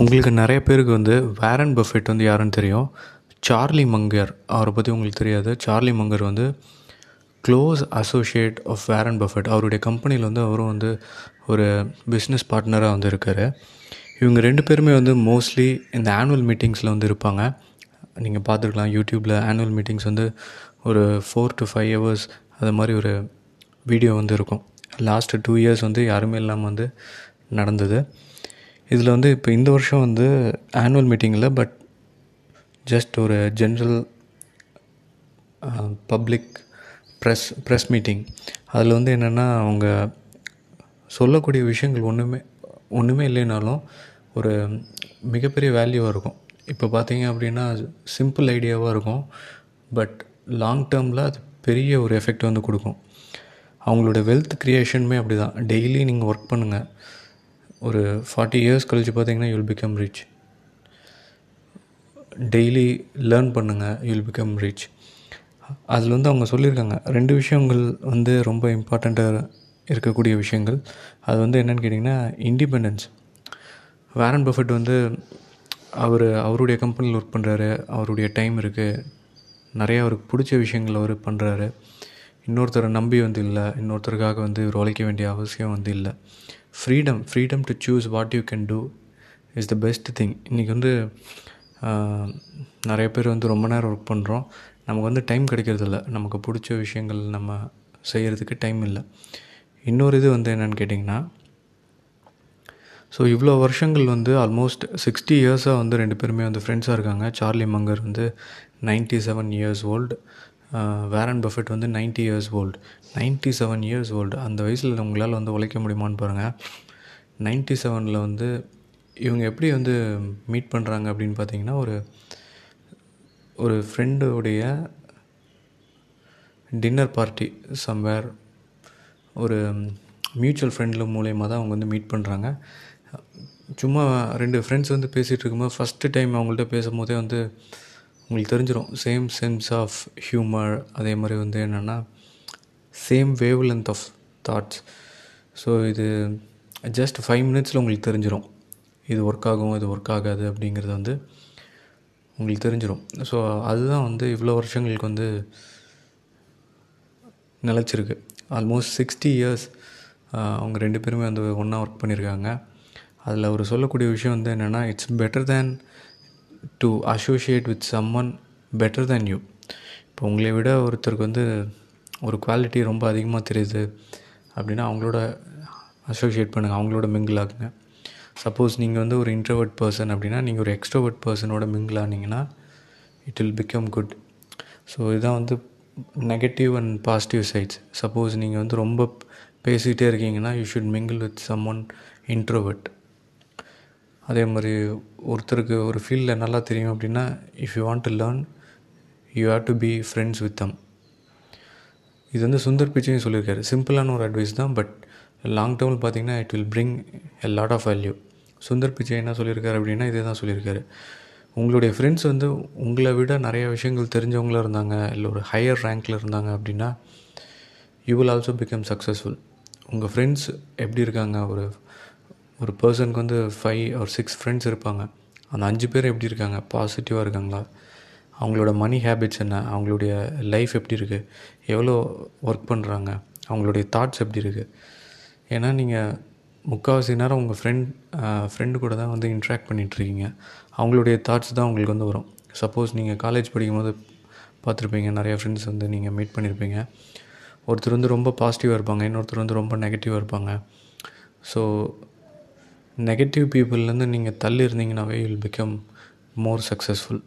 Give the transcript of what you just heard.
உங்களுக்கு நிறைய பேருக்கு வந்து வேரன் பஃபெட் வந்து யாருன்னு தெரியும்? சார்லி மங்கர் அவரை பற்றி உங்களுக்கு தெரியாது. சார்லி மங்கர் வந்து close associate of Warren Buffett அவருடைய கம்பெனியில் வந்து அவரும் வந்து ஒரு பிஸ்னஸ் பார்ட்னராக வந்து இருக்கார். இவங்க ரெண்டு பேருமே வந்து மோஸ்ட்லி இந்த ஆனுவல் மீட்டிங்ஸில் வந்து இருப்பாங்க. நீங்கள் பார்த்துருக்கலாம் யூடியூப்பில் ஆனுவல் மீட்டிங்ஸ் வந்து ஒரு ஃபோர் டு ஃபைவ் ஹவர்ஸ் அது மாதிரி ஒரு வீடியோ வந்து இருக்கும். லாஸ்ட்டு டூ இயர்ஸ் வந்து யாருமே இல்லாமல் வந்து நடந்தது. இதில் வந்து இப்போ இந்த வருஷம் வந்து ஆனுவல் மீட்டிங்கில் பட் ஜஸ்ட் ஒரு general public press press meeting அதில் வந்து என்னென்னா அவங்க சொல்லக்கூடிய விஷயங்கள் ஒன்றுமே ஒன்றுமே இல்லைனாலும் ஒரு மிகப்பெரிய வேல்யூவாக இருக்கும். இப்போ பார்த்தீங்க அப்படின்னா சிம்பிள் ஐடியாவாக இருக்கும் பட் லாங் டேர்மில் அது பெரிய ஒரு எஃபெக்ட் வந்து கொடுக்கும். அவங்களோட வெல்த் க்ரியேஷனுமே அப்படி தான் டெய்லி நீங்கள் ஒர்க் பண்ணுங்கள் ஒரு ஃபார்ட்டி இயர்ஸ் கழித்து பார்த்தீங்கன்னா you'll become rich daily learn பண்ணுங்கள் யூல் பிகம் ரிச் அதில் வந்து அவங்க சொல்லியிருக்காங்க ரெண்டு விஷயங்கள் வந்து ரொம்ப இம்பார்ட்டண்ட்டாக இருக்கக்கூடிய விஷயங்கள். அது வந்து என்னென்னு கேட்டிங்கன்னா இண்டிபெண்டன்ஸ் வேரன் பஃபெட் வந்து அவர் அவருடைய கம்பெனியில் ஒர்க் பண்ணுறாரு அவருடைய டைம் இருக்குது நிறையா அவருக்கு பிடிச்ச விஷயங்கள் அவர் பண்ணுறாரு இன்னொருத்தரை நம்பி வந்து இல்லை இன்னொருத்தருக்காக வந்து இவர் உழைக்க வேண்டிய அவசியம் வந்து இல்லை. Freedom freedom to choose what you can do is the best thing இன்றைக்கி வந்து நிறைய பேர் வந்து ரொம்ப நேரம் ஒர்க் பண்ணுறோம் நமக்கு வந்து டைம் கிடைக்கிறதில்ல. நமக்கு பிடிச்ச விஷயங்கள் நம்ம செய்கிறதுக்கு டைம் இல்லை. இன்னொரு இது வந்து என்னென்னு கேட்டிங்கன்னா ஸோ இவ்வளோ வருஷங்கள் வந்து ஆல்மோஸ்ட் சிக்ஸ்டி இயர்ஸாக வந்து ரெண்டு பேருமே வந்து ஃப்ரெண்ட்ஸாக இருக்காங்க. சார்லி மங்கர் வந்து ninety seven years old Warren Buffett வந்து ninety years old ninety seven years old அந்த வயசில் உங்களால் வந்து உழைக்க முடியுமான்னு பாருங்கள் நைன்ட்டி செவனில் வந்து இவங்க எப்படி வந்து மீட் பண்ணுறாங்க அப்படின்னு பார்த்தீங்கன்னா ஒரு ஒரு ஃப்ரெண்டுடைய டின்னர் பார்ட்டி சம்வேர் ஒரு மியூச்சுவல் ஃப்ரெண்டில் மூலயமா தான் அவங்க வந்து மீட் பண்ணுறாங்க சும்மா ரெண்டு ஃப்ரெண்ட்ஸ் வந்து பேசிகிட்டு இருக்கும்போது ஃபஸ்ட்டு டைம் அவங்கள்ட்ட பேசும்போதே வந்து உங்களுக்கு தெரிஞ்சிடும் சேம் சென்ஸ் ஆஃப் ஹியூமர் அதே மாதிரி வந்து என்னென்னா same wavelength of thoughts so இது ஜஸ்ட் ஃபைவ் மினிட்ஸில் உங்களுக்கு தெரிஞ்சிடும் இது ஒர்க் ஆகும் இது ஒர்க் ஆகாது அப்படிங்கிறது வந்து உங்களுக்கு தெரிஞ்சிடும் ஸோ அதுதான் வந்து இவ்வளோ வருஷங்களுக்கு வந்து நிலச்சிருக்கு. ஆல்மோஸ்ட் சிக்ஸ்டி இயர்ஸ் அவங்க ரெண்டு பேருமே வந்து ஒன்றா ஒர்க் பண்ணியிருக்காங்க அதில் அவர் சொல்லக்கூடிய விஷயம் வந்து என்னென்னா it's better than to associate with someone better than you இப்போ உங்களை விட ஒருத்தருக்கு வந்து ஒரு குவாலிட்டி ரொம்ப அதிகமாக தெரியுது அப்படின்னா அவங்களோட அசோசியேட் பண்ணுங்கள் அவங்களோட மிங்கிள் ஆகுங்க சப்போஸ் நீங்கள் வந்து ஒரு இன்ட்ரவர்ட் பர்சன் அப்படின்னா நீங்கள் ஒரு எக்ஸ்ட்ரோவர்ட் பர்சனோட mingle ஆனீங்கன்னா it will become good so இதுதான் வந்து negative and positive sides suppose நீங்கள் வந்து ரொம்ப பேசிகிட்டே இருக்கீங்கன்னா you should mingle with someone introvert அதே மாதிரி ஒருத்தருக்கு ஒரு ஃபீல்டில் நல்லா தெரியும் அப்படின்னா if you want to learn you have to be friends with them இது வந்து சுந்தர் பிச்சையும் சொல்லியிருக்காரு. சிம்பிளான ஒரு அட்வைஸ் தான் பட் லாங் டேர்மில் பார்த்தீங்கன்னா it will bring a lot of value Sundar Pichai என்ன சொல்லியிருக்காரு அப்படின்னா இதே தான் சொல்லியிருக்காரு. உங்களுடைய ஃப்ரெண்ட்ஸ் வந்து உங்களை விட நிறைய விஷயங்கள் தெரிஞ்சவங்களாக இருந்தாங்க இல்லை ஒரு ஹையர் ரேங்க்கில் இருந்தாங்க அப்படின்னா you will also become successful உங்கள் ஃப்ரெண்ட்ஸ் எப்படி இருக்காங்க? ஒரு ஒரு பர்சனுக்கு வந்து ஃபைவ் ஒரு சிக்ஸ் ஃப்ரெண்ட்ஸ் இருப்பாங்க. அந்த அஞ்சு பேர் எப்படி இருக்காங்க? பாசிட்டிவாக இருக்காங்களா? அவங்களோட மணி ஹேபிட்ஸ் என்ன? அவங்களுடைய லைஃப் எப்படி இருக்குது எவ்வளோ ஒர்க் பண்ணுறாங்க அவங்களுடைய தாட்ஸ் எப்படி இருக்குது ஏன்னா நீங்கள் முக்கால்வாசி நேரம் உங்கள் ஃப்ரெண்ட் ஃப்ரெண்டு கூட தான் வந்து இன்ட்ராக்ட் பண்ணிகிட்ருக்கீங்க அவங்களுடைய தாட்ஸ் தான் உங்களுக்கு வந்து வரும். சப்போஸ் நீங்கள் காலேஜ் படிக்கும்போது பார்த்துருப்பீங்க. நிறையா ஃப்ரெண்ட்ஸ் வந்து நீங்கள் மீட் பண்ணியிருப்பீங்க ஒருத்தர் வந்து ரொம்ப பாசிட்டிவாக இருப்பாங்க. இன்னொருத்தர் வந்து ரொம்ப நெகட்டிவாக இருப்பாங்க. ஸோ நெகட்டிவ் பீப்புள்லேருந்து நீங்கள் தள்ளி இருந்தீங்கன்னாவே வில் பிகம் மோர் சக்ஸஸ்ஃபுல்